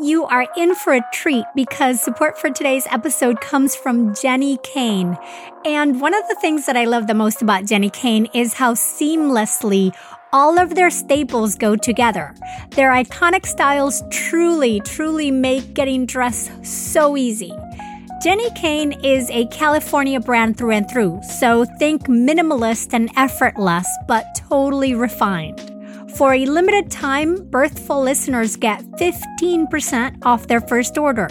You are in for a treat because support for today's episode comes from Jenni Kayne. And one of the things that I love the most about Jenni Kayne is how seamlessly all of their staples go together. Their iconic styles truly, truly make getting dressed so easy. Jenni Kayne is a California brand through and through, so think minimalist and effortless, but totally refined. For a limited time, Birthful listeners get 15% off their first order.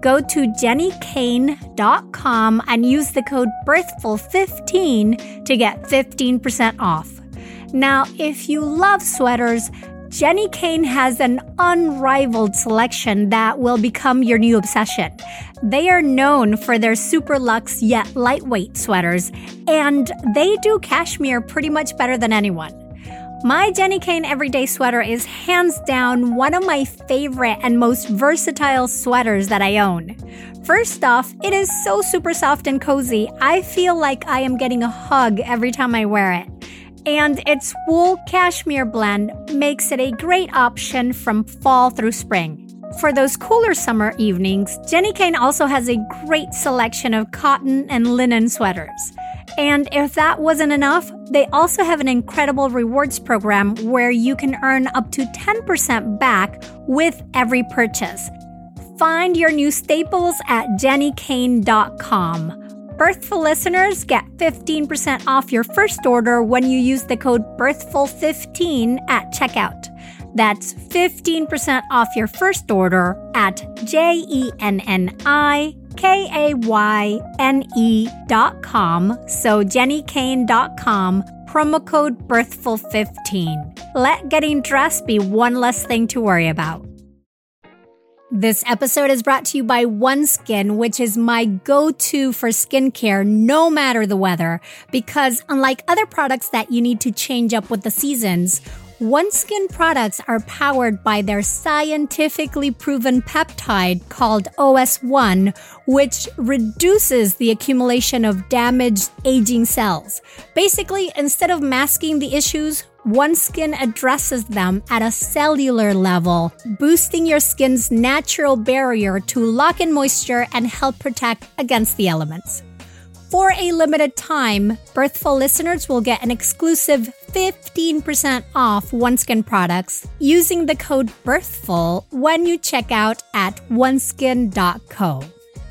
Go to jennikayne.com and use the code BIRTHFUL15 to get 15% off. Now, if you love sweaters, Jenni Kayne has an unrivaled selection that will become your new obsession. They are known for their super luxe yet lightweight sweaters, and they do cashmere pretty much better than anyone. My Jenni Kayne everyday sweater is hands down one of my favorite and most versatile sweaters that I own. First off, it is so super soft and cozy. I feel like I am getting a hug every time I wear it and its wool cashmere blend makes it a great option from fall through spring. For those cooler summer evenings, Jenni Kayne also has a great selection of cotton and linen sweaters. And if that wasn't enough, they also have an incredible rewards program where you can earn up to 10% back with every purchase. Find your new staples at jennikayne.com. Birthful listeners get 15% off your first order when you use the code BIRTHFUL15 at checkout. That's 15% off your first order at J E N N I K A Y N E dot com. So jennikayne.com, promo code BIRTHFUL15. Let getting dressed be one less thing to worry about. This episode is brought to you by OneSkin, which is my go-to for skincare no matter the weather. Because unlike other products that you need to change up with the seasons, OneSkin products are powered by their scientifically proven peptide called OS1, which reduces the accumulation of damaged aging cells. Basically, instead of masking the issues, OneSkin addresses them at a cellular level, boosting your skin's natural barrier to lock in moisture and help protect against the elements. For a limited time, Birthful listeners will get an exclusive 15% off OneSkin products using the code BIRTHFUL when you check out at oneskin.co.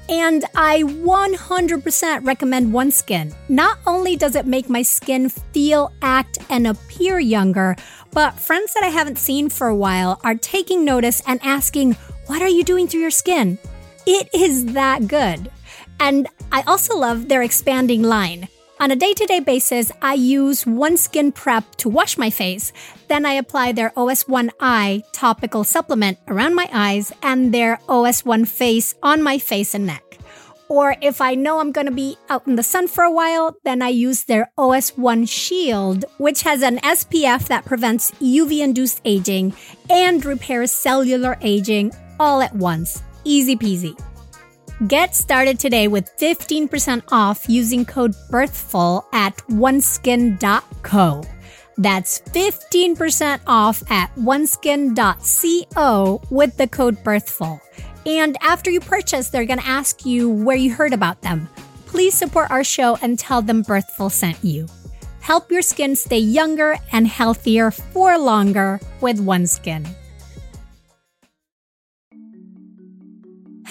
And I 100% recommend OneSkin. Not only does it make my skin feel, act, and appear younger, but friends that I haven't seen for a while are taking notice and asking, What are you doing to your skin? It is that good. And I also love their expanding line. On a day to day basis, I use OneSkin Prep to wash my face. Then I apply their OS1 Eye topical supplement around my eyes and their OS1 Face on my face and neck. Or if I know I'm to be out in the sun for a while, then I use their OS1 Shield, which has an SPF that prevents UV induced aging and repairs cellular aging all at once. Easy peasy. Get started today with 15% off using code BIRTHFUL at oneskin.co. That's 15% off at oneskin.co with the code BIRTHFUL. And after you purchase, they're going to ask you where you heard about them. Please support our show and tell them Birthful sent you. Help your skin stay younger and healthier for longer with OneSkin.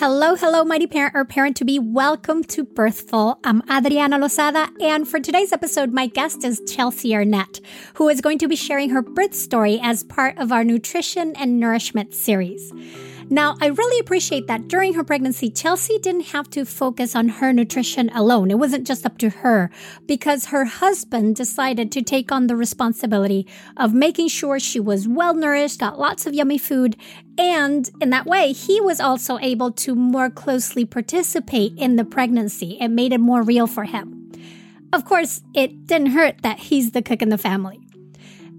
Hello, hello, mighty parent or parent to be. Welcome to Birthful. I'm Adriana Lozada, and for today's episode, my guest is Chelsy Arnett, who is going to be sharing her birth story as part of our nutrition and nourishment series. Now, I really appreciate that during her pregnancy, Chelsy didn't have to focus on her nutrition alone. It wasn't just up to her because her husband decided to take on the responsibility of making sure she was well nourished, got lots of yummy food, and in that way, he was also able to more closely participate in the pregnancy. It made it more real for him. Of course, it didn't hurt that he's the cook in the family.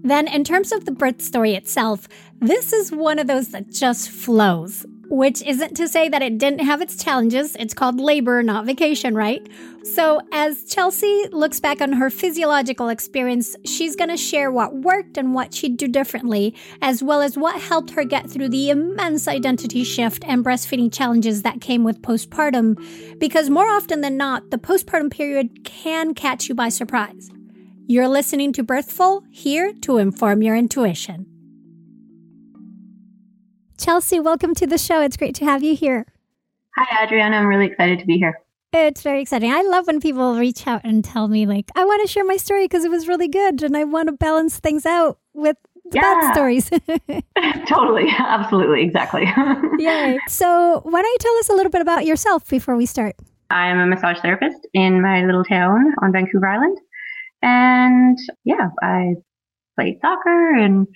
Then, in terms of the birth story itself, this is one of those that just flows. which isn't to say that it didn't have its challenges. It's called labor, not vacation, right? So, as Chelsy looks back on her physiological experience, she's going to share what worked and what she'd do differently, as well as what helped her get through the immense identity shift and breastfeeding challenges that came with postpartum. Because more often than not, the postpartum period can catch you by surprise. You're listening to Birthful, here to inform your intuition. Chelsy, welcome to the show. It's great to have you here. Hi, Adriana. I'm really excited to be here. It's very exciting. I love when people reach out and tell me, like, I want to share my story because it was really good and I want to balance things out with yeah. bad stories. totally. Absolutely. Exactly. Yay. So, why don't you tell us a little bit about yourself before we start? I'm a massage therapist in my little town on Vancouver Island. And yeah, I play soccer and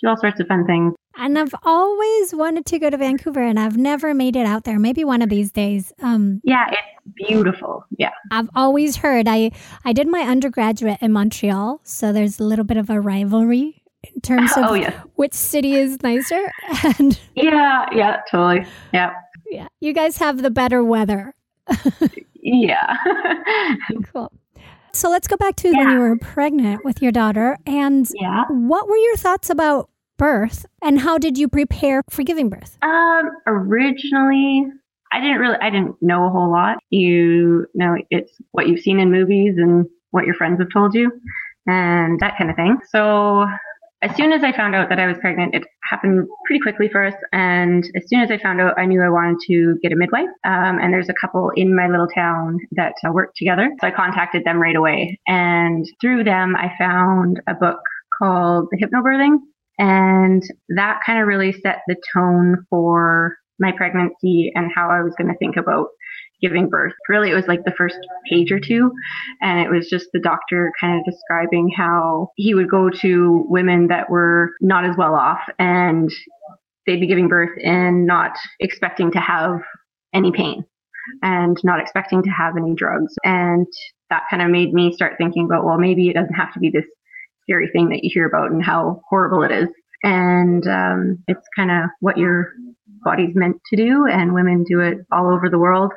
do all sorts of fun things. And I've always wanted to go to Vancouver and I've never made it out there. Maybe one of these days. Um, yeah, it's beautiful. Yeah. I've always heard. I, I did my undergraduate in Montreal, so there's a little bit of a rivalry in terms of oh, yeah. which city is nicer. And Yeah, yeah, totally. Yeah. Yeah. You guys have the better weather. yeah. cool. So let's go back to yeah. when you were pregnant with your daughter. And yeah. what were your thoughts about birth and how did you prepare for giving birth? Um, originally, I didn't really, I didn't know a whole lot. You know, it's what you've seen in movies and what your friends have told you and that kind of thing. So as soon as I found out that I was pregnant, it happened pretty quickly for us. And as soon as I found out, I knew I wanted to get a midwife. Um, and there's a couple in my little town that uh, work together. So I contacted them right away. And through them, I found a book called The Hypnobirthing. And that kind of really set the tone for my pregnancy and how I was going to think about giving birth. Really, it was like the first page or two. And it was just the doctor kind of describing how he would go to women that were not as well off and they'd be giving birth and not expecting to have any pain and not expecting to have any drugs. And that kind of made me start thinking about, well, maybe it doesn't have to be this scary thing that you hear about and how horrible it is. And um, it's kind of what your body's meant to do, and women do it all over the world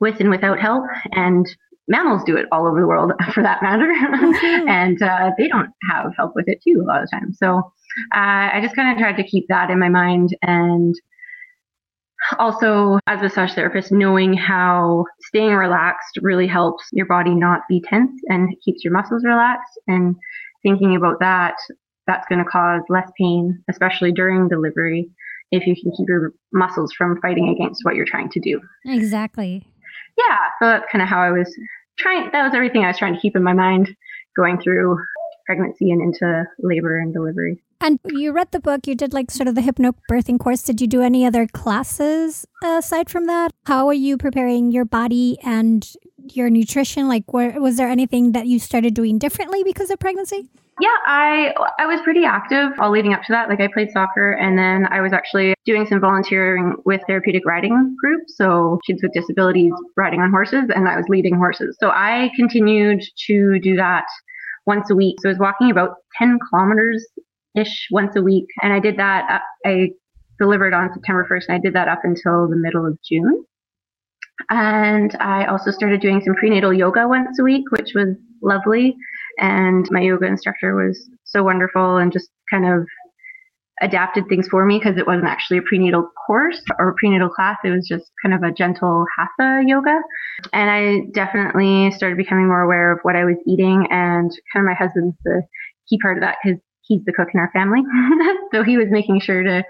with and without help. And mammals do it all over the world for that matter. Mm-hmm. and uh, they don't have help with it too a lot of times. So uh, I just kind of tried to keep that in my mind. And also, as a massage therapist, knowing how staying relaxed really helps your body not be tense and keeps your muscles relaxed. And thinking about that, that's going to cause less pain, especially during delivery, if you can keep your muscles from fighting against what you're trying to do. Exactly yeah, so that's kind of how I was trying. That was everything I was trying to keep in my mind going through pregnancy and into labor and delivery. And you read the book, you did like sort of the hypnobirthing course. Did you do any other classes aside from that? How are you preparing your body and your nutrition? Like, where, was there anything that you started doing differently because of pregnancy? Yeah, I I was pretty active all leading up to that. Like I played soccer and then I was actually doing some volunteering with therapeutic riding groups, so kids with disabilities riding on horses and I was leading horses. So I continued to do that once a week. So I was walking about 10 kilometers ish once a week and I did that uh, I delivered on September 1st and I did that up until the middle of June. And I also started doing some prenatal yoga once a week, which was lovely. And my yoga instructor was so wonderful and just kind of adapted things for me because it wasn't actually a prenatal course or prenatal class. It was just kind of a gentle hatha yoga. And I definitely started becoming more aware of what I was eating and kind of my husband's the key part of that because he's the cook in our family. so he was making sure to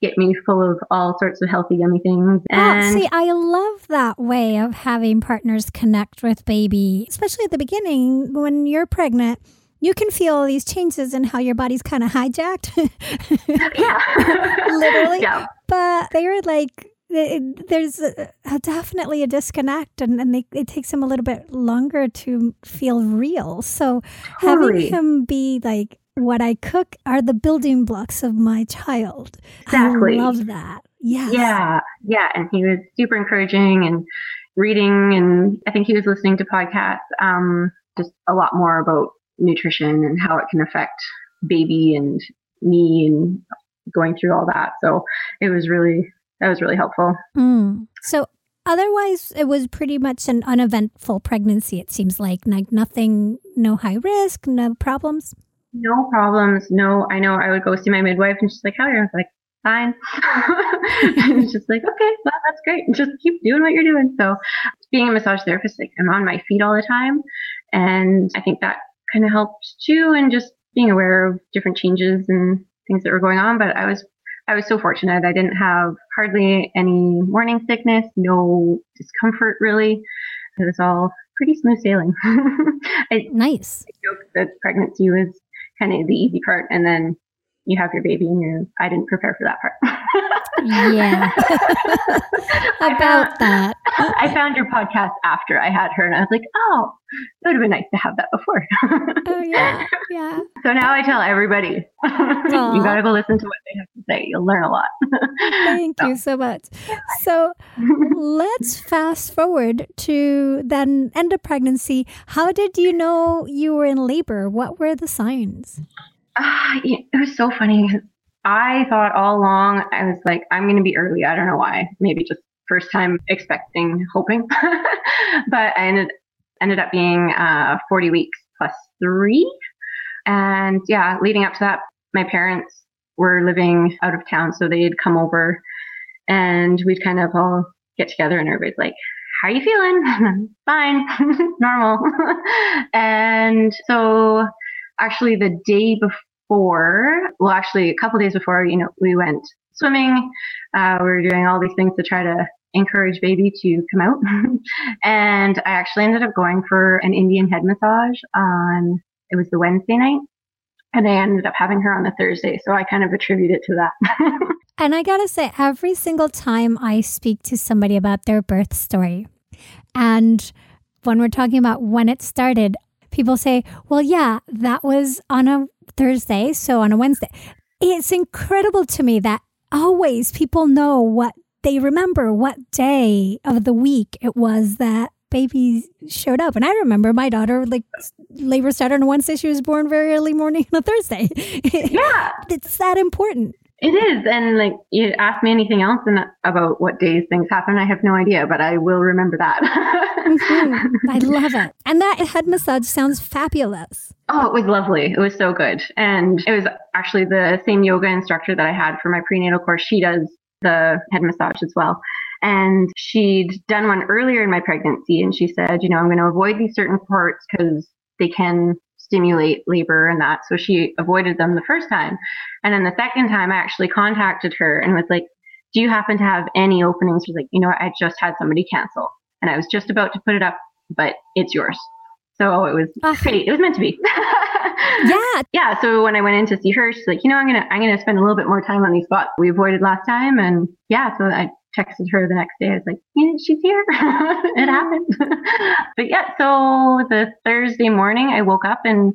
get me full of all sorts of healthy, yummy things. Ah, and see, I love that way of having partners connect with baby, especially at the beginning when you're pregnant. You can feel these changes in how your body's kind of hijacked. yeah. Literally. Yeah. But they're like, there's a, a definitely a disconnect and, and they, it takes him a little bit longer to feel real. So totally. having him be like, what I cook are the building blocks of my child. Exactly. I love that. Yeah. Yeah. Yeah. And he was super encouraging and reading. And I think he was listening to podcasts, um, just a lot more about nutrition and how it can affect baby and me and going through all that. So it was really, that was really helpful. Mm. So otherwise it was pretty much an uneventful pregnancy it seems like like nothing no high risk no problems no problems no i know i would go see my midwife and she's like how are you i was like fine and it's just like okay well that's great just keep doing what you're doing so being a massage therapist like i'm on my feet all the time and i think that kind of helped too and just being aware of different changes and things that were going on but i was I was so fortunate. I didn't have hardly any morning sickness, no discomfort really. It was all pretty smooth sailing. I, nice. I joke that pregnancy was kind of the easy part, and then you have your baby, and you I didn't prepare for that part. yeah. About found, that. I found your podcast after I had her, and I was like, oh, it would have been nice to have that before. oh, yeah. Yeah. So now I tell everybody, you got to go listen to what they have to say. You'll learn a lot. Thank so. you so much. So let's fast forward to then end of pregnancy. How did you know you were in labor? What were the signs? Uh, it was so funny. I thought all along, I was like, I'm going to be early. I don't know why. Maybe just first time expecting, hoping. but I ended, ended up being uh, 40 weeks plus three. And yeah, leading up to that, my parents were living out of town. So they'd come over and we'd kind of all get together and everybody's like, how are you feeling? Fine, normal. and so actually the day before, before, well, actually, a couple days before, you know, we went swimming. Uh, we were doing all these things to try to encourage baby to come out. and I actually ended up going for an Indian head massage on, it was the Wednesday night. And I ended up having her on the Thursday. So I kind of attribute it to that. and I got to say, every single time I speak to somebody about their birth story, and when we're talking about when it started, people say, well, yeah, that was on a Thursday, so on a Wednesday. It's incredible to me that always people know what they remember what day of the week it was that baby showed up. And I remember my daughter, like, labor started on a Wednesday. She was born very early morning on a Thursday. Yeah. it's that important. It is. And like you ask me anything else and about what days things happen, I have no idea, but I will remember that. I love it. And that head massage sounds fabulous. Oh, it was lovely. It was so good. And it was actually the same yoga instructor that I had for my prenatal course. She does the head massage as well. And she'd done one earlier in my pregnancy. And she said, you know, I'm going to avoid these certain parts because they can stimulate labor and that. So she avoided them the first time. And then the second time, I actually contacted her and was like, Do you happen to have any openings? She's like, You know, I just had somebody cancel. And I was just about to put it up, but it's yours. So it was uh, great. It was meant to be. yeah. Yeah. So when I went in to see her, she's like, you know, I'm gonna I'm gonna spend a little bit more time on these spots we avoided last time. And yeah, so I texted her the next day. I was like, yeah, she's here. it happened. but yeah, so the Thursday morning, I woke up and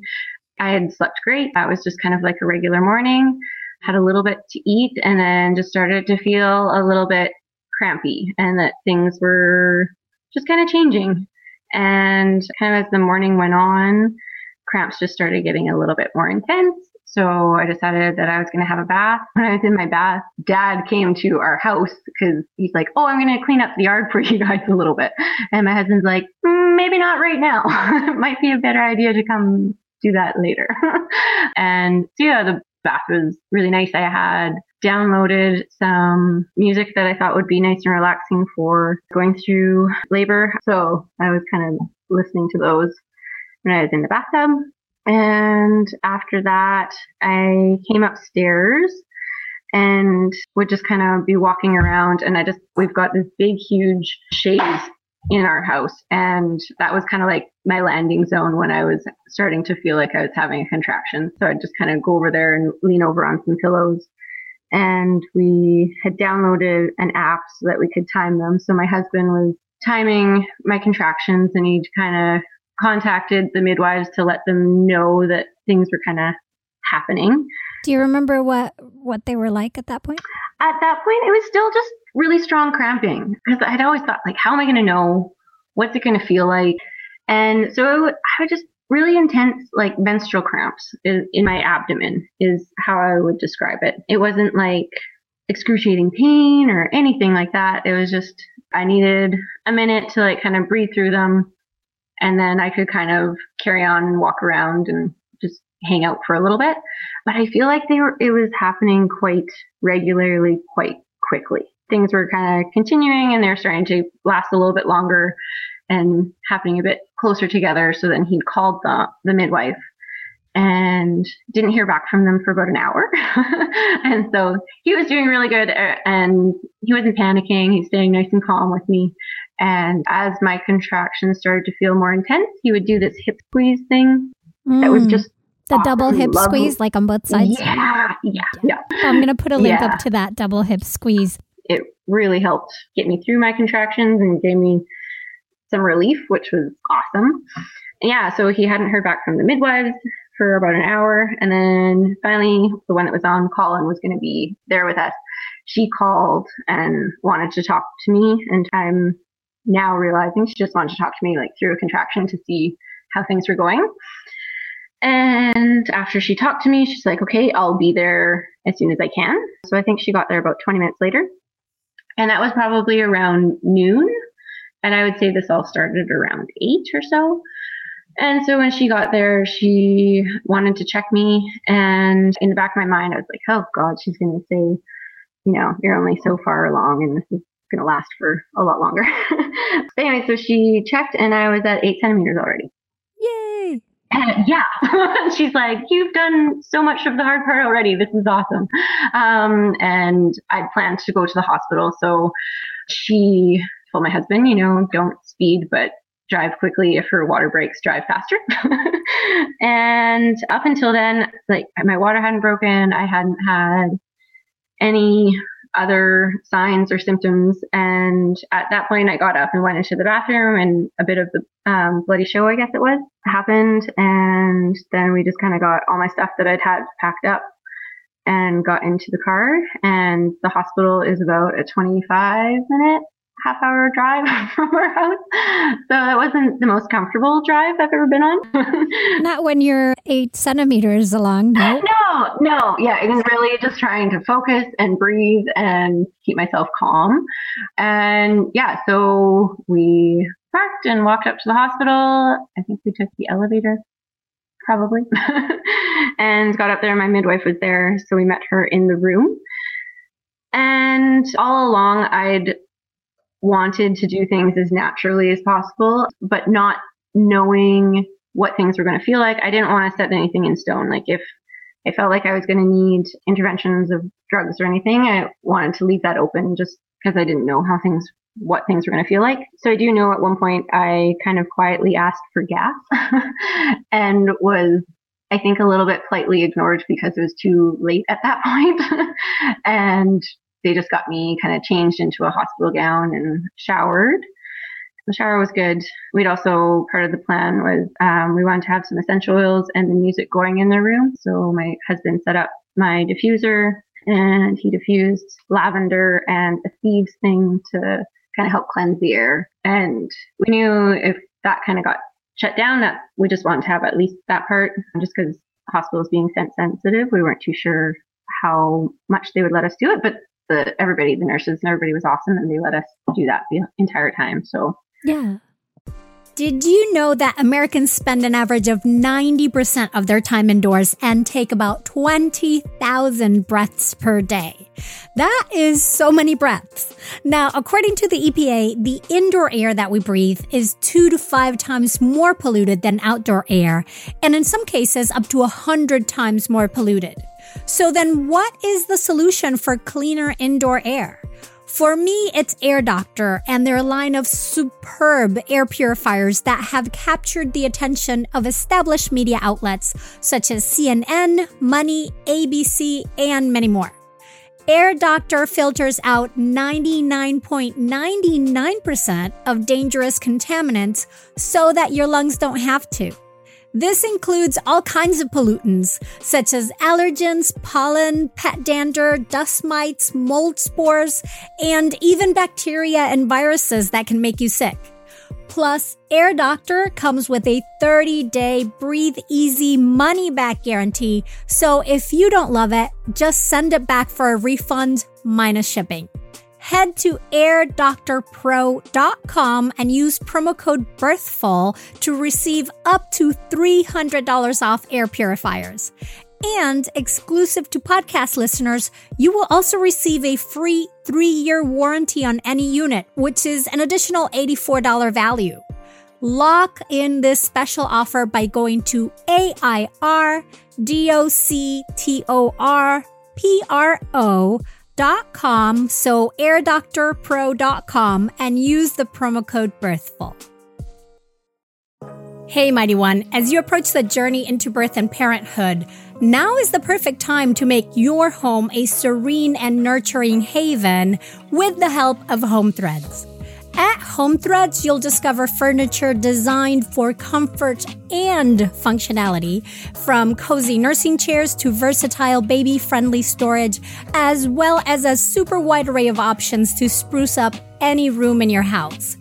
I had slept great. That was just kind of like a regular morning. Had a little bit to eat and then just started to feel a little bit crampy and that things were just kind of changing. And kind of as the morning went on, cramps just started getting a little bit more intense. So I decided that I was going to have a bath. When I was in my bath, dad came to our house because he's like, Oh, I'm going to clean up the yard for you guys a little bit. And my husband's like, mm, maybe not right now. it might be a better idea to come do that later. and so yeah, the bath was really nice. I had downloaded some music that I thought would be nice and relaxing for going through labor. So I was kind of listening to those when I was in the bathtub. And after that, I came upstairs and would just kind of be walking around. And I just, we've got this big, huge chaise in our house. And that was kind of like my landing zone when I was starting to feel like I was having a contraction. So I'd just kind of go over there and lean over on some pillows. And we had downloaded an app so that we could time them. So my husband was timing my contractions and he'd kind of contacted the midwives to let them know that things were kind of happening. Do you remember what what they were like at that point? At that point, it was still just really strong cramping because I'd always thought like, how am I going to know what's it going to feel like? And so I would just really intense like menstrual cramps in, in my abdomen is how I would describe it. It wasn't like excruciating pain or anything like that. It was just, I needed a minute to like kind of breathe through them. And then I could kind of carry on and walk around and just hang out for a little bit. But I feel like they were, it was happening quite regularly, quite quickly. Things were kind of continuing and they're starting to last a little bit longer and happening a bit closer together. So then he called the, the midwife and didn't hear back from them for about an hour. and so he was doing really good uh, and he wasn't panicking. He's staying nice and calm with me. And as my contractions started to feel more intense, he would do this hip squeeze thing mm. that was mm. just the double hip lovely. squeeze, like on both sides. Yeah, yeah, yeah. I'm gonna put a link yeah. up to that double hip squeeze. It really helped get me through my contractions and gave me some relief, which was awesome. Yeah, so he hadn't heard back from the midwives for about an hour, and then finally, the one that was on call and was going to be there with us, she called and wanted to talk to me, and I'm now realizing she just wanted to talk to me like through a contraction to see how things were going. And after she talked to me, she's like, okay, I'll be there as soon as I can. So I think she got there about 20 minutes later. And that was probably around noon. And I would say this all started around eight or so. And so when she got there, she wanted to check me. And in the back of my mind, I was like, oh God, she's going to say, you know, you're only so far along and this is going to last for a lot longer. but anyway, so she checked and I was at eight centimeters already. Yay! And yeah, she's like, you've done so much of the hard part already. This is awesome. Um, and I planned to go to the hospital. So she told my husband, you know, don't speed, but drive quickly. If her water breaks, drive faster. and up until then, like my water hadn't broken. I hadn't had any other signs or symptoms. And at that point, I got up and went into the bathroom, and a bit of the um, bloody show, I guess it was, happened. And then we just kind of got all my stuff that I'd had packed up and got into the car. And the hospital is about a 25 minute half hour drive from our house. So it wasn't the most comfortable drive I've ever been on. Not when you're eight centimeters along, no? No, no. Yeah, it was really just trying to focus and breathe and keep myself calm. And yeah, so we parked and walked up to the hospital. I think we took the elevator probably. and got up there. My midwife was there. So we met her in the room. And all along, I'd wanted to do things as naturally as possible, but not knowing what things were going to feel like. I didn't want to set anything in stone. Like if I felt like I was going to need interventions of drugs or anything, I wanted to leave that open just because I didn't know how things, what things were going to feel like. So I do know at one point I kind of quietly asked for gas and was I think a little bit politely ignored because it was too late at that point. and they just got me kind of changed into a hospital gown and showered. The shower was good. We'd also, part of the plan was um, we wanted to have some essential oils and the music going in the room. So my husband set up my diffuser and he diffused lavender and a thieves thing to kind of help cleanse the air. And we knew if that kind of got shut down, that we just wanted to have at least that part, just because hospitals being scent sensitive, we weren't too sure how much they would let us do it. But the everybody, the nurses and everybody was awesome and they let us do that the entire time. So yeah. Did you know that Americans spend an average of 90% of their time indoors and take about 20,000 breaths per day? That is so many breaths. Now, according to the EPA, the indoor air that we breathe is two to five times more polluted than outdoor air, and in some cases, up to a hundred times more polluted. So then what is the solution for cleaner indoor air? For me, it's Air Doctor and their line of superb air purifiers that have captured the attention of established media outlets such as CNN, Money, ABC, and many more. Air Doctor filters out 99.99% of dangerous contaminants so that your lungs don't have to. This includes all kinds of pollutants, such as allergens, pollen, pet dander, dust mites, mold spores, and even bacteria and viruses that can make you sick. Plus, Air Doctor comes with a 30 day breathe easy money back guarantee. So if you don't love it, just send it back for a refund minus shipping. Head to airdoctorpro.com and use promo code BIRTHFUL to receive up to $300 off air purifiers. And exclusive to podcast listeners, you will also receive a free three year warranty on any unit, which is an additional $84 value. Lock in this special offer by going to AIRDOCTORPRO.com, so airdoctorpro.com, and use the promo code BIRTHFUL. Hey, Mighty One, as you approach the journey into birth and parenthood, now is the perfect time to make your home a serene and nurturing haven with the help of Home Threads. At Home Threads, you'll discover furniture designed for comfort and functionality, from cozy nursing chairs to versatile baby friendly storage, as well as a super wide array of options to spruce up any room in your house.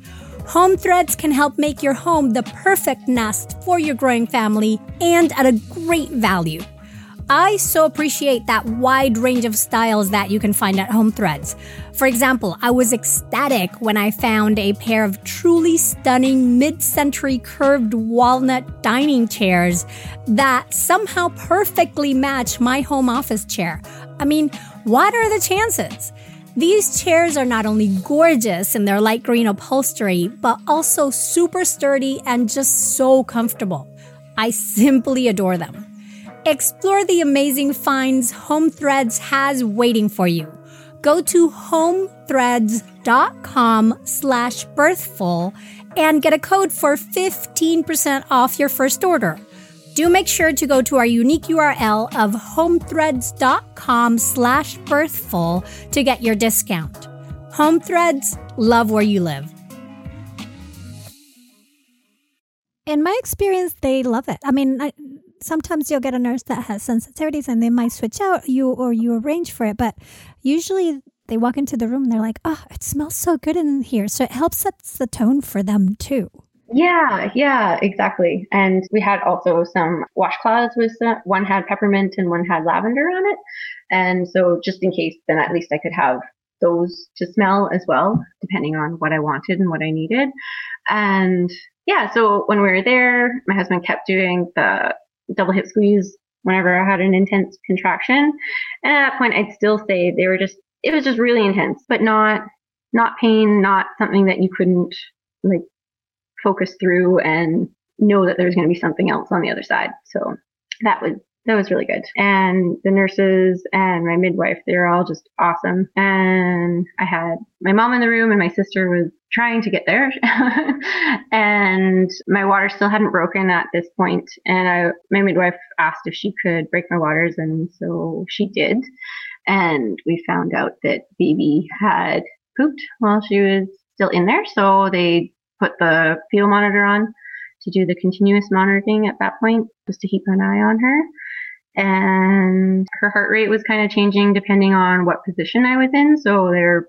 Home Threads can help make your home the perfect nest for your growing family and at a great value. I so appreciate that wide range of styles that you can find at Home Threads. For example, I was ecstatic when I found a pair of truly stunning mid century curved walnut dining chairs that somehow perfectly match my home office chair. I mean, what are the chances? These chairs are not only gorgeous in their light green upholstery, but also super sturdy and just so comfortable. I simply adore them. Explore the amazing finds Home Threads has waiting for you. Go to homethreads.com slash birthful and get a code for 15% off your first order. Do make sure to go to our unique URL of homethreads.com slash birthful to get your discount. Home Threads, love where you live. In my experience, they love it. I mean, I, sometimes you'll get a nurse that has sensitivities and they might switch out you or you arrange for it, but usually they walk into the room and they're like, "Oh, it smells so good in here." So it helps sets the tone for them too. Yeah, yeah, exactly. And we had also some washcloths with some, one had peppermint and one had lavender on it. And so just in case, then at least I could have those to smell as well, depending on what I wanted and what I needed. And yeah, so when we were there, my husband kept doing the double hip squeeze whenever I had an intense contraction. And at that point, I'd still say they were just, it was just really intense, but not, not pain, not something that you couldn't like focus through and know that there's going to be something else on the other side. So that was that was really good. And the nurses and my midwife, they were all just awesome. And I had my mom in the room and my sister was trying to get there. and my water still hadn't broken at this point. And I, my midwife asked if she could break my waters. And so she did. And we found out that baby had pooped while she was still in there. So they put the fetal monitor on to do the continuous monitoring at that point, just to keep an eye on her and her heart rate was kind of changing depending on what position I was in. So they're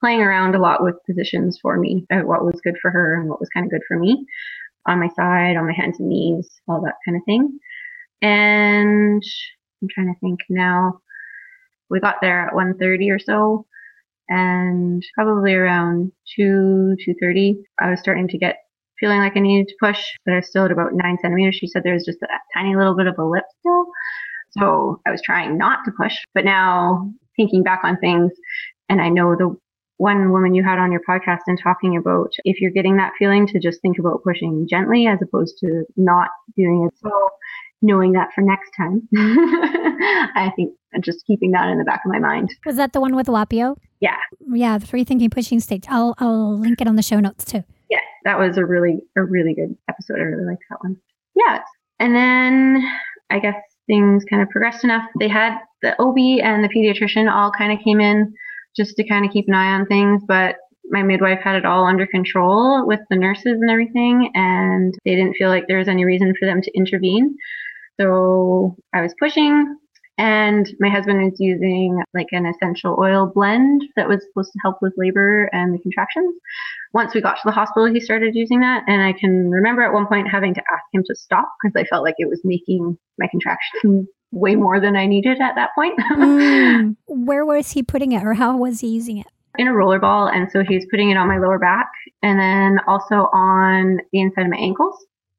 playing around a lot with positions for me, uh, what was good for her and what was kind of good for me on my side, on my hands and knees, all that kind of thing. And I'm trying to think now. We got there at 1:30 or so, and probably around 2 2:30, I was starting to get feeling like I needed to push, but I was still at about nine centimeters. She said there was just a tiny little bit of a lip still. So I was trying not to push, but now thinking back on things, and I know the one woman you had on your podcast and talking about if you're getting that feeling to just think about pushing gently as opposed to not doing it. So knowing that for next time, I think just keeping that in the back of my mind. Was that the one with Whapio? Yeah. Yeah, the free thinking pushing stage. I'll I'll link it on the show notes too Yeah, that was a really a really good episode. I really liked that one. Yeah, and then I guess things kind of progressed enough. They had the OB and the pediatrician all kind of came in just to kind of keep an eye on things, but my midwife had it all under control with the nurses and everything, and they didn't feel like there was any reason for them to intervene. So I was pushing, and my husband was using like an essential oil blend that was supposed to help with labor and the contractions. Once we got to the hospital, he started using that. And I can remember at one point having to ask him to stop because I felt like it was making my contractions way more than I needed at that point. Mm. Where was he putting it or how was he using it? in a roller ball. And so he was putting it on my lower back and then also on the inside of my ankles.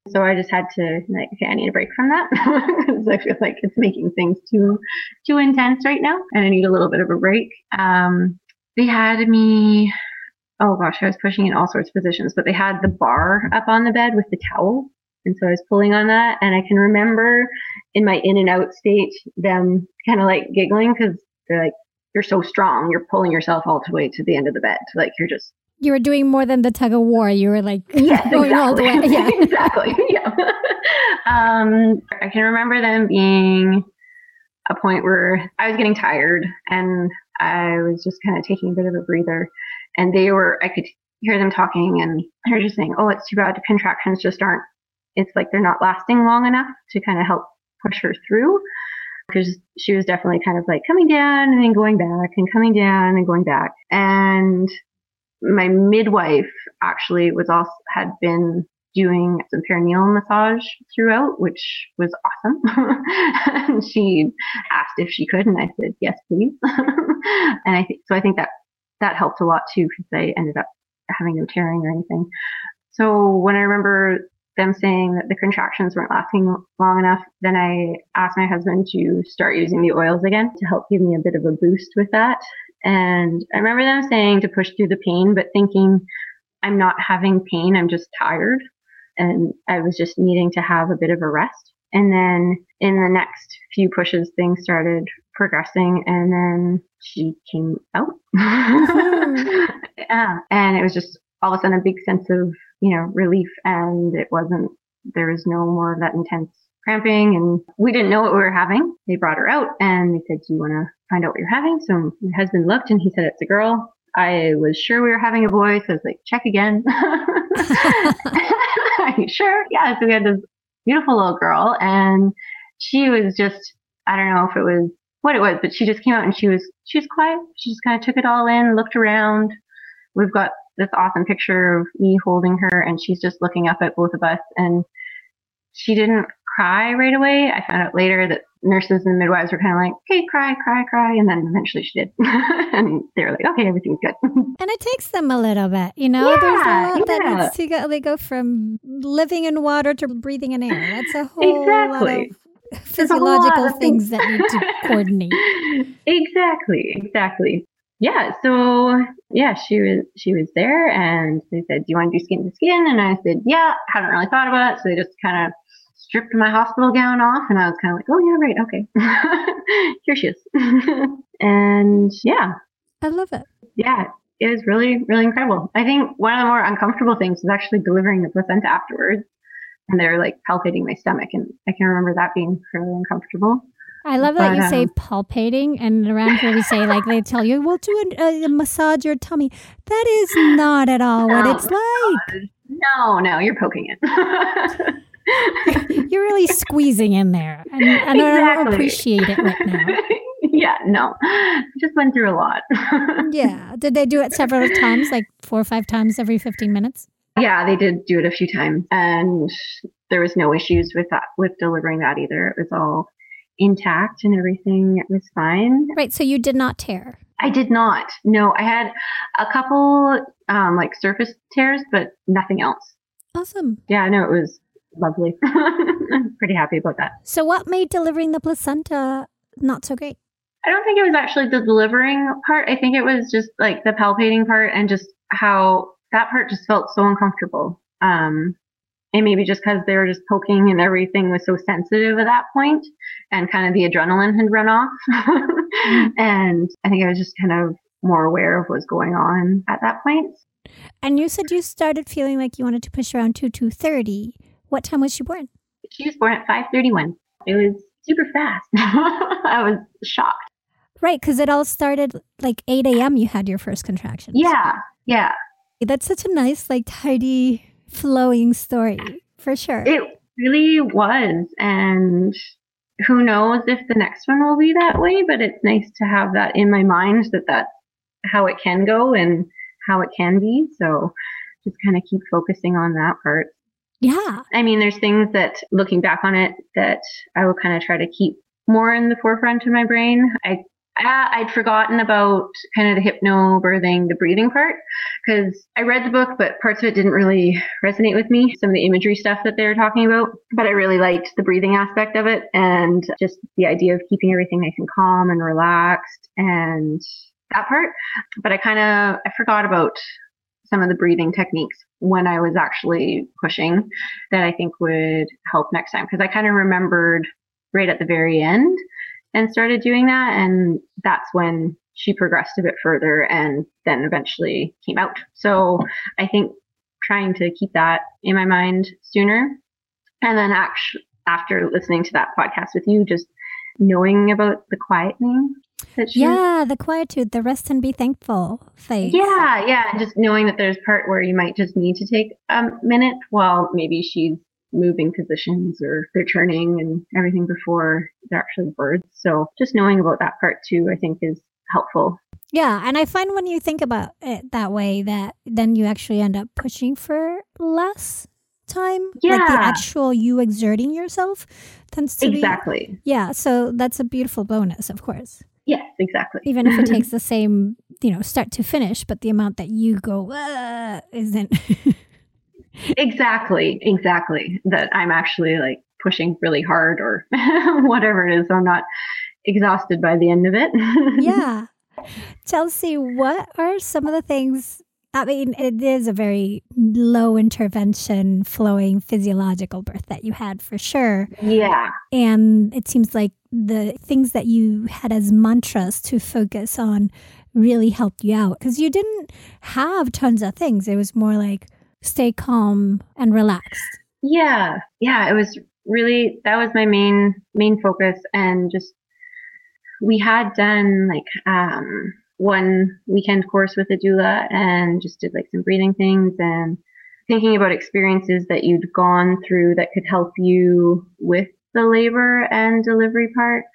So I just had to like, okay, I need a break from that because I feel like it's making things too, too intense right now, and I need a little bit of a break. Um, they had me, oh gosh, I was pushing in all sorts of positions, but they had the bar up on the bed with the towel, and so I was pulling on that, and I can remember in my in and out state them kind of like giggling because they're like, "You're so strong, you're pulling yourself all the way to the end of the bed, like you're just You were doing more than the tug of war. You were like Yes, going exactly. all the way. Yeah. exactly. Yeah. um, I can remember them being a point where I was getting tired and I was just kind of taking a bit of a breather. And they were, I could hear them talking and they're just saying, oh, it's too bad the contractions just aren't, it's like they're not lasting long enough to kind of help push her through. Because she was definitely kind of like coming down and then going back and coming down and going back. And my midwife actually was also had been doing some perineal massage throughout, which was awesome. and she asked if she could, and I said yes, please. and I think so. I think that that helped a lot too because I ended up having no tearing or anything. So when I remember them saying that the contractions weren't lasting long enough, then I asked my husband to start using the oils again to help give me a bit of a boost with that. And I remember them saying to push through the pain, but thinking I'm not having pain, I'm just tired. And I was just needing to have a bit of a rest. And then in the next few pushes, things started progressing and then she came out. yeah. And it was just all of a sudden a big sense of, you know, relief. And it wasn't, there was no more of that intense cramping and we didn't know what we were having. They brought her out and they said, do you want to find out what you're having? So my husband looked and he said, it's a girl. I was sure we were having a boy. So I was like, check again. Are you sure? Yeah. So we had this beautiful little girl and she was just, I don't know if it was what it was, but she just came out and she was, she was quiet. She just kind of took it all in, looked around. We've got this awesome picture of me holding her and she's just looking up at both of us and she didn't cry right away. I found out later that nurses and midwives were kind of like, "Okay, cry, cry, cry," and then eventually she did, and they were like, "Okay, everything's good." And it takes them a little bit, you know. There's a Yeah, that yeah. needs to go. They go from living in water to breathing in air. That's a whole lot of lot physiological of things that need to coordinate. exactly, exactly. Yeah, so yeah, she was she was there, and they said, "Do you want to do skin to skin?" And I said, "Yeah." Haven't really thought about it, so they just kind of stripped my hospital gown off, and I was kind of like, "Oh yeah, right, okay." Here she is, and yeah, I love it. yeah, it was really, really incredible. I think one of the more uncomfortable things was actually delivering the placenta afterwards. And they're like palpating my stomach, and I can remember that being fairly uncomfortable. I love that But, you say um, palpating, and around here we say like they tell you, "Well, do a, a massage your tummy." That is not at all what it's like. No, no, you're poking it. You're really squeezing in there, and, and I don't appreciate it right now. yeah, no, just went through a lot. Yeah. Did they do it several times, like four or five times every 15 minutes? yeah, they did do it a few times, and there was no issues with that with delivering that either. It was all intact and everything was fine. Right. So you did not tear. I did not. No, I had a couple um, like surface tears, but nothing else. Awesome. Yeah, no, it was lovely. I'm pretty happy about that. So what made delivering the placenta not so great? I don't think it was actually the delivering part. I think it was just like the palpating part and just how that part just felt so uncomfortable. Um, and maybe just because they were just poking and everything was so sensitive at that point and kind of the adrenaline had run off. and I think I was just kind of more aware of what's going on at that point. And you said you started feeling like you wanted to push around 2 230. What time was she born? She was born at 5:31. It was super fast. I was shocked. Right, because it all started like 8 a.m. You had your first contractions. Yeah, yeah. That's such a nice, like, tidy, flowing story for sure. It really was, and who knows if the next one will be that way? But it's nice to have that in my mind that that's how it can go and how it can be. So just kind of keep focusing on that part. Yeah. I mean, there's things that looking back on it that I will kind of try to keep more in the forefront of my brain. I ah, I'd forgotten about kind of the hypno birthing, the breathing part, because I read the book, but parts of it didn't really resonate with me. Some of the imagery stuff that they were talking about, but I really liked the breathing aspect of it and just the idea of keeping everything nice and calm and relaxed and that part. But I kind of I forgot about some of the breathing techniques when I was actually pushing that I think would help next time because I kind of remembered right at the very end and started doing that. And that's when she progressed a bit further and then eventually came out. So I think trying to keep that in my mind sooner. And then actually, after listening to that podcast with you, just knowing about the quietening. That yeah, the quietude, the rest and be thankful phase. Yeah, yeah. Just knowing that there's part where you might just need to take a minute while maybe she's moving positions or they're turning and everything before they're actually birds. So just knowing about that part too, I think is helpful. Yeah, and I find when you think about it that way, that then you actually end up pushing for less time. Yeah. Like the actual you exerting yourself tends to exactly. Be, yeah, so that's a beautiful bonus, of course. Yes, exactly. Even if it takes the same, you know, start to finish, but the amount that you go uh, isn't. exactly, exactly. That I'm actually like pushing really hard or whatever it is. So I'm not exhausted by the end of it. yeah. Chelsy, what are some of the things? I mean, it is a very low intervention, flowing physiological birth that you had for sure. Yeah. And it seems like the things that you had as mantras to focus on really helped you out because you didn't have tons of things. It was more like stay calm and relaxed. Yeah. Yeah. It was really, that was my main, main focus and just we had done like um, one weekend course with a doula and just did like some breathing things and thinking about experiences that you'd gone through that could help you with the labor and delivery part.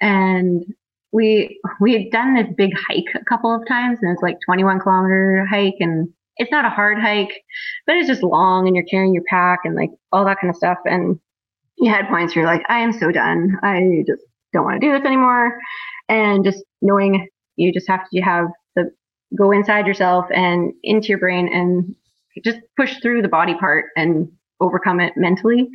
And we we had done this big hike a couple of times and it's like 21 kilometer hike and it's not a hard hike, but it's just long and you're carrying your pack and like all that kind of stuff. And you had points where you're like, I am so done. I just don't want to do this anymore. And just knowing you just have to have the go inside yourself and into your brain and just push through the body part and overcome it mentally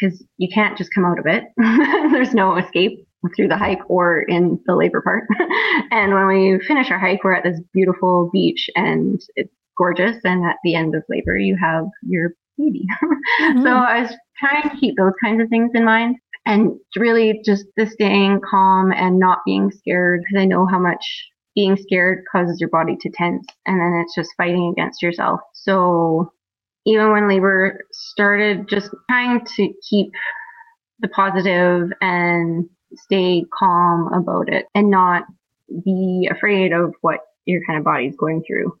because you can't just come out of it. There's no escape through the hike or in the labor part. and when we finish our hike, we're at this beautiful beach and it's gorgeous. And at the end of labor, you have your baby. Mm-hmm. so I was trying to keep those kinds of things in mind and really just the staying calm and not being scared because I know how much being scared causes your body to tense and then it's just fighting against yourself. So even when labor started, just trying to keep the positive and stay calm about it and not be afraid of what your kind of body's going through.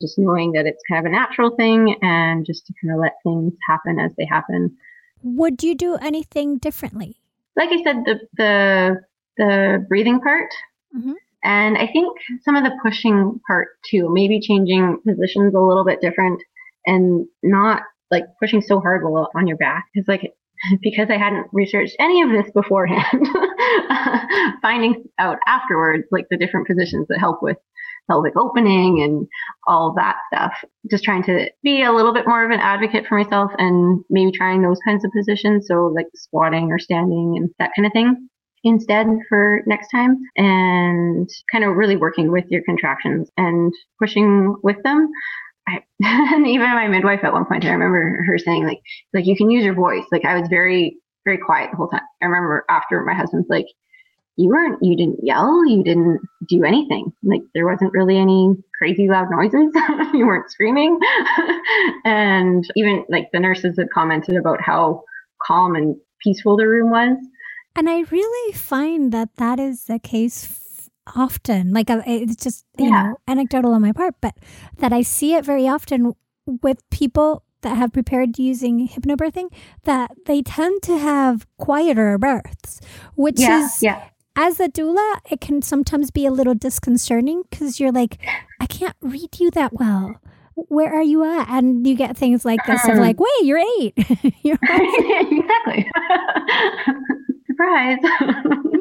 Just knowing that it's kind of a natural thing and just to kind of let things happen as they happen would you do anything differently? Like I said, the the the breathing part, mm-hmm. and I think some of the pushing part too. Maybe changing positions a little bit different, and not like pushing so hard on your back. Because like because I hadn't researched any of this beforehand, finding out afterwards like the different positions that help with pelvic opening and all that stuff. Just trying to be a little bit more of an advocate for myself and maybe trying those kinds of positions. So like squatting or standing and that kind of thing instead for next time and kind of really working with your contractions and pushing with them. I, and even my midwife at one point, I remember her saying like, like you can use your voice. Like I was very, very quiet the whole time. I remember after my husband's like, you weren't you didn't yell you didn't do anything like there wasn't really any crazy loud noises you weren't screaming and even like the nurses had commented about how calm and peaceful the room was and i really find that that is the case often like uh, it's just you yeah. know anecdotal on my part but that i see it very often with people that have prepared using hypnobirthing that they tend to have quieter births which yeah, is yeah as a doula, it can sometimes be a little disconcerting because you're like, I can't read you that well. Where are you at? And you get things like this of like, wait, you're eight. you're exactly. surprise.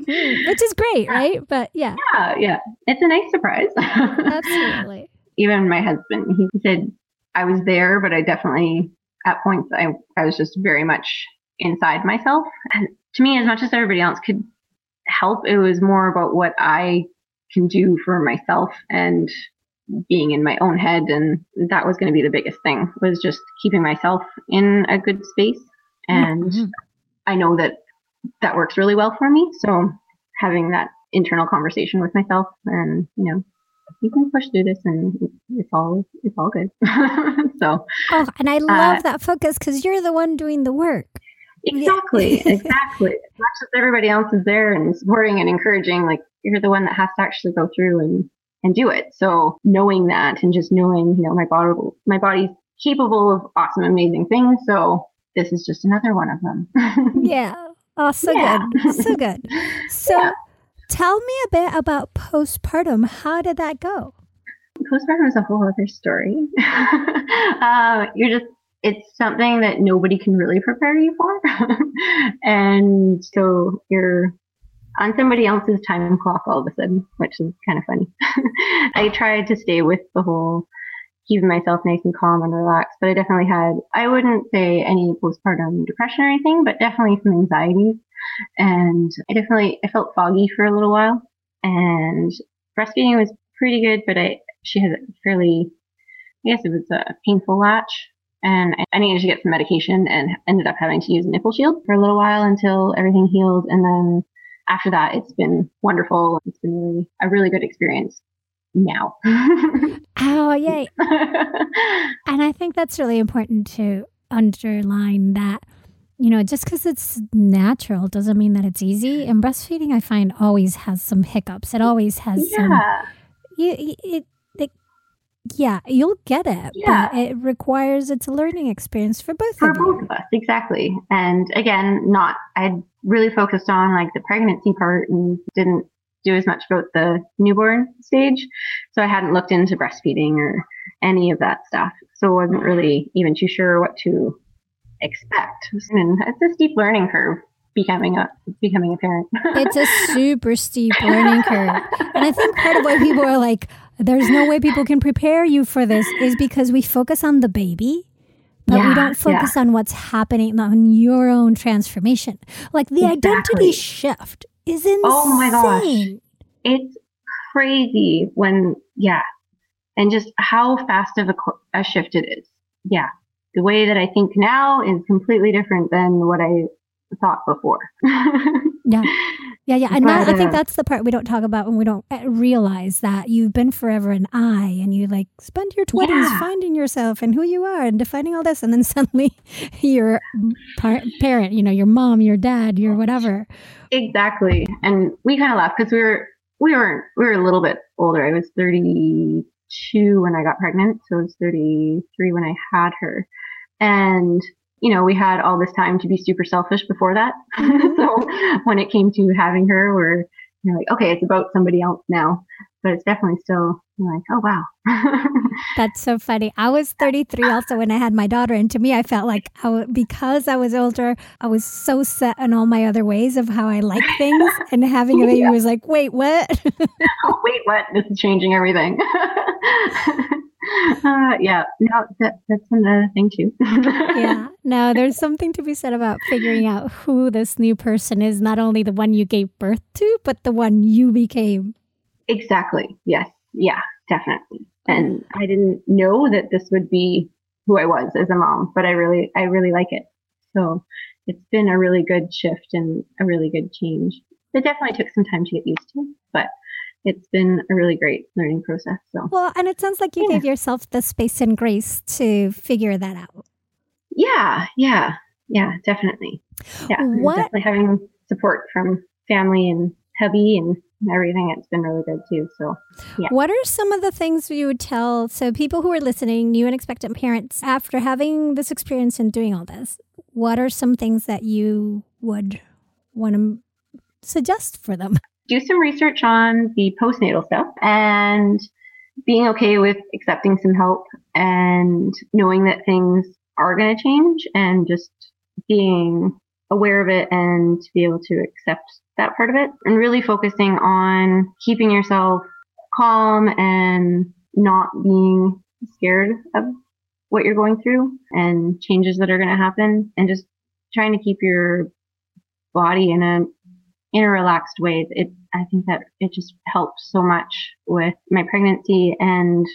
Mm-hmm. Which is great, right? But yeah. Yeah, yeah. It's a nice surprise. Absolutely. Even my husband, he said I was there, but I definitely at points I, I was just very much inside myself. And to me, as much as everybody else could help, it was more about what I can do for myself and being in my own head and that was going to be the biggest thing was just keeping myself in a good space and mm-hmm. i know that that works really well for me so having that internal conversation with myself and you know you can push through this and it's all it's all good so oh and i love uh, that focus because you're the one doing the work exactly exactly not just everybody else is there and supporting and encouraging like you're the one that has to actually go through and and do it. So knowing that and just knowing, you know, my body, my body's capable of awesome, amazing things. So this is just another one of them. yeah. Oh, so yeah. good. So good. So yeah. tell me a bit about postpartum. How did that go? Postpartum is a whole other story. uh, you're just, it's something that nobody can really prepare you for. and so you're on somebody else's time clock all of a sudden, which is kind of funny. I tried to stay with the whole keeping myself nice and calm and relaxed, but I definitely had, I wouldn't say any postpartum depression or anything, but definitely some anxiety. And I definitely, I felt foggy for a little while and breastfeeding was pretty good, but I, she has a fairly, I guess it was a painful latch and I needed to get some medication and ended up having to use a nipple shield for a little while until everything healed. And then after that, it's been wonderful. It's been really a really good experience now. oh, yay. and I think that's really important to underline that, you know, just because it's natural doesn't mean that it's easy. And breastfeeding, I find, always has some hiccups. It always has yeah. some. You, it, it, yeah, you'll get it. Yeah. But it requires it's a learning experience for both for of both you. of us, exactly. And again, not I really focused on like the pregnancy part and didn't do as much about the newborn stage. So I hadn't looked into breastfeeding or any of that stuff. So I wasn't really even too sure what to expect. And it's a steep learning curve becoming a becoming a parent. it's a super steep learning curve. And I think part of why people are like, there's no way people can prepare you for this is because we focus on the baby but yeah, we don't focus yeah. on what's happening on your own transformation. Like the exactly. identity shift is insane. Oh my gosh. It's crazy when, yeah. And just how fast of a, a shift it is. Yeah. The way that I think now is completely different than what I thought before. yeah. Yeah, yeah. And that, I think that's the part we don't talk about when we don't eh, realize that you've been forever an I and you like spend your 20s yeah. finding yourself and who you are and defining all this. And then suddenly your par- parent, you know, your mom, your dad, your whatever. Exactly. And we kind of laughed because we were, we weren't, we were a little bit older. I was 32 when I got pregnant. So I was 33 when I had her. And you know, we had all this time to be super selfish before that. Mm-hmm. so when it came to having her, we're you know, like, okay, it's about somebody else now. But it's definitely still like, oh wow. That's so funny. I was 33 also when I had my daughter, and to me, I felt like I because I was older, I was so set in all my other ways of how I like things, and having a baby yeah. was like, wait, what? oh, wait, what? This is changing everything. Uh, yeah, no, that, that's another thing too. yeah, no, there's something to be said about figuring out who this new person is, not only the one you gave birth to, but the one you became. Exactly. Yes. Yeah, definitely. And I didn't know that this would be who I was as a mom, but I really, I really like it. So it's been a really good shift and a really good change. It definitely took some time to get used to, but it's been a really great learning process. So well, and it sounds like you yeah. gave yourself the space and grace to figure that out. Yeah, yeah, yeah, definitely. Yeah, definitely having support from family and hubby and everything. It's been really good too. So, yeah. What are some of the things you would tell so people who are listening, new and expectant parents, after having this experience and doing all this? What are some things that you would want to suggest for them? do some research on the postnatal stuff and being okay with accepting some help and knowing that things are going to change and just being aware of it and to be able to accept that part of it and really focusing on keeping yourself calm and not being scared of what you're going through and changes that are going to happen and just trying to keep your body in a in a relaxed way. It I think that it just helps so much with my pregnancy and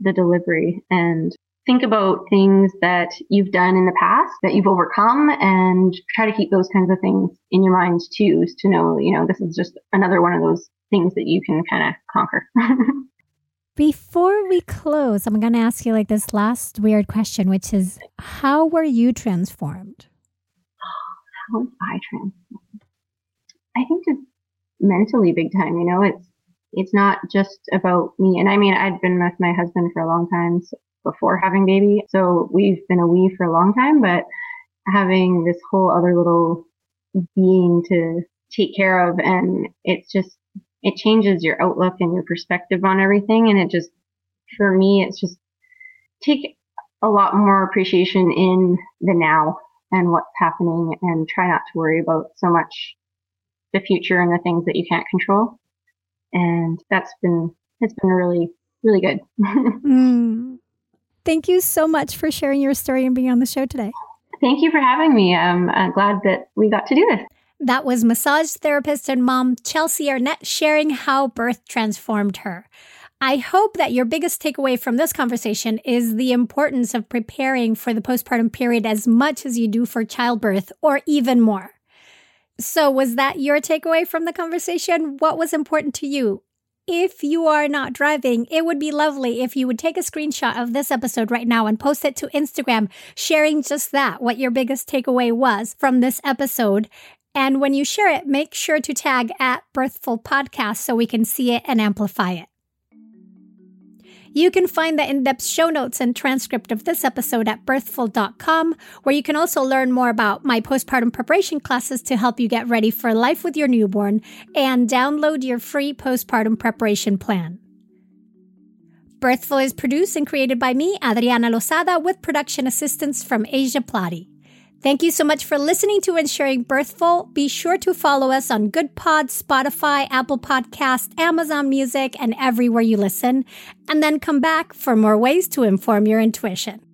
the delivery and think about things that you've done in the past that you've overcome and try to keep those kinds of things in your mind too to know, you know, this is just another one of those things that you can kind of conquer. Before we close, I'm going to ask you like this last weird question, which is how were you transformed? How was I transformed? I think just mentally big time, you know, it's it's not just about me. And I mean, I'd been with my husband for a long time before having baby. So we've been a we for a long time, but having this whole other little being to take care of. And it's just, it changes your outlook and your perspective on everything. And it just, for me, it's just take a lot more appreciation in the now and what's happening and try not to worry about so much the future and the things that you can't control and that's been it's been really really good. mm. Thank you so much for sharing your story and being on the show today. Thank you for having me. I'm uh, glad that we got to do this. That was massage therapist and mom Chelsy Arnett sharing how birth transformed her. I hope that your biggest takeaway from this conversation is the importance of preparing for the postpartum period as much as you do for childbirth, or even more. So, was that your takeaway from the conversation? What was important to you? If you are not driving, it would be lovely if you would take a screenshot of this episode right now and post it to Instagram, sharing just that, what your biggest takeaway was from this episode. And when you share it, make sure to tag at Birthful Podcast so we can see it and amplify it. You can find the in depth show notes and transcript of this episode at birthful.com, where you can also learn more about my postpartum preparation classes to help you get ready for life with your newborn and download your free postpartum preparation plan. Birthful is produced and created by me, Adriana Lozada, with production assistance from Asia Plati. Thank you so much for listening to and sharing Birthful. Be sure to follow us on Goodpod, Spotify, Apple Podcast, Amazon Music, and everywhere you listen. And then come back for more ways to inform your intuition.